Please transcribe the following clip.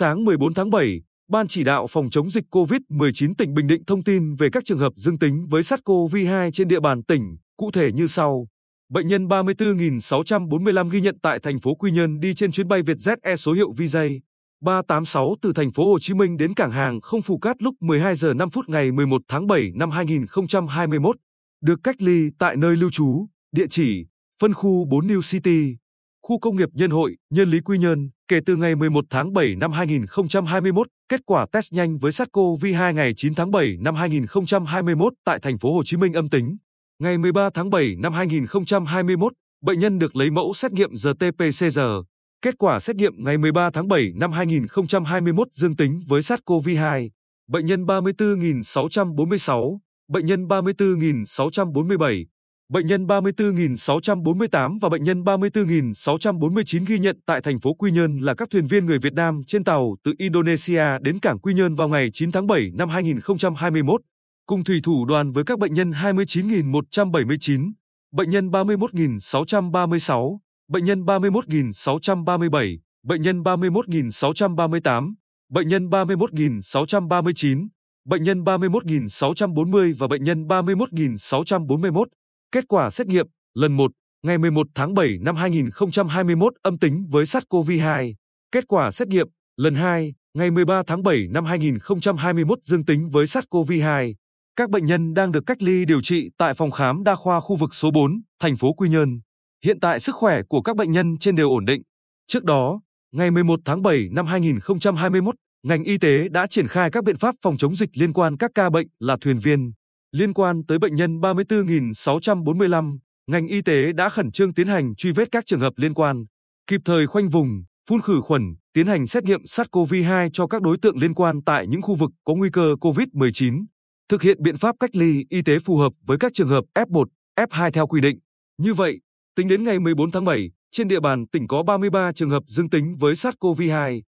sáng 14 tháng 7, Ban chỉ đạo phòng chống dịch COVID-19 tỉnh Bình Định thông tin về các trường hợp dương tính với SARS-CoV-2 trên địa bàn tỉnh, cụ thể như sau. Bệnh nhân 34.645 ghi nhận tại thành phố Quy Nhơn đi trên chuyến bay Vietjet Air số hiệu VJ 386 từ thành phố Hồ Chí Minh đến cảng hàng không Phù Cát lúc 12 giờ 5 phút ngày 11 tháng 7 năm 2021, được cách ly tại nơi lưu trú, địa chỉ phân khu 4 New City, khu công nghiệp Nhân Hội, Nhân Lý Quy Nhơn, kể từ ngày 11 tháng 7 năm 2021, kết quả test nhanh với SARS-CoV-2 ngày 9 tháng 7 năm 2021 tại thành phố Hồ Chí Minh âm tính. Ngày 13 tháng 7 năm 2021, bệnh nhân được lấy mẫu xét nghiệm RT-PCR. Kết quả xét nghiệm ngày 13 tháng 7 năm 2021 dương tính với SARS-CoV-2. Bệnh nhân 34.646, bệnh nhân 34.647, bệnh nhân 34.648 và bệnh nhân 34.649 ghi nhận tại thành phố Quy Nhơn là các thuyền viên người Việt Nam trên tàu từ Indonesia đến cảng Quy Nhơn vào ngày 9 tháng 7 năm 2021, cùng thủy thủ đoàn với các bệnh nhân 29.179, bệnh nhân 31.636, bệnh nhân 31.637, bệnh nhân 31.638, bệnh nhân 31.639, bệnh nhân 31.640 và bệnh nhân 31.641. Kết quả xét nghiệm lần 1 ngày 11 tháng 7 năm 2021 âm tính với SARS-CoV-2. Kết quả xét nghiệm lần 2 ngày 13 tháng 7 năm 2021 dương tính với SARS-CoV-2. Các bệnh nhân đang được cách ly điều trị tại phòng khám đa khoa khu vực số 4, thành phố Quy Nhơn. Hiện tại sức khỏe của các bệnh nhân trên đều ổn định. Trước đó, ngày 11 tháng 7 năm 2021, ngành y tế đã triển khai các biện pháp phòng chống dịch liên quan các ca bệnh là thuyền viên. Liên quan tới bệnh nhân 34.645, ngành y tế đã khẩn trương tiến hành truy vết các trường hợp liên quan, kịp thời khoanh vùng, phun khử khuẩn, tiến hành xét nghiệm SARS-CoV-2 cho các đối tượng liên quan tại những khu vực có nguy cơ COVID-19, thực hiện biện pháp cách ly y tế phù hợp với các trường hợp F1, F2 theo quy định. Như vậy, tính đến ngày 14 tháng 7, trên địa bàn tỉnh có 33 trường hợp dương tính với SARS-CoV-2.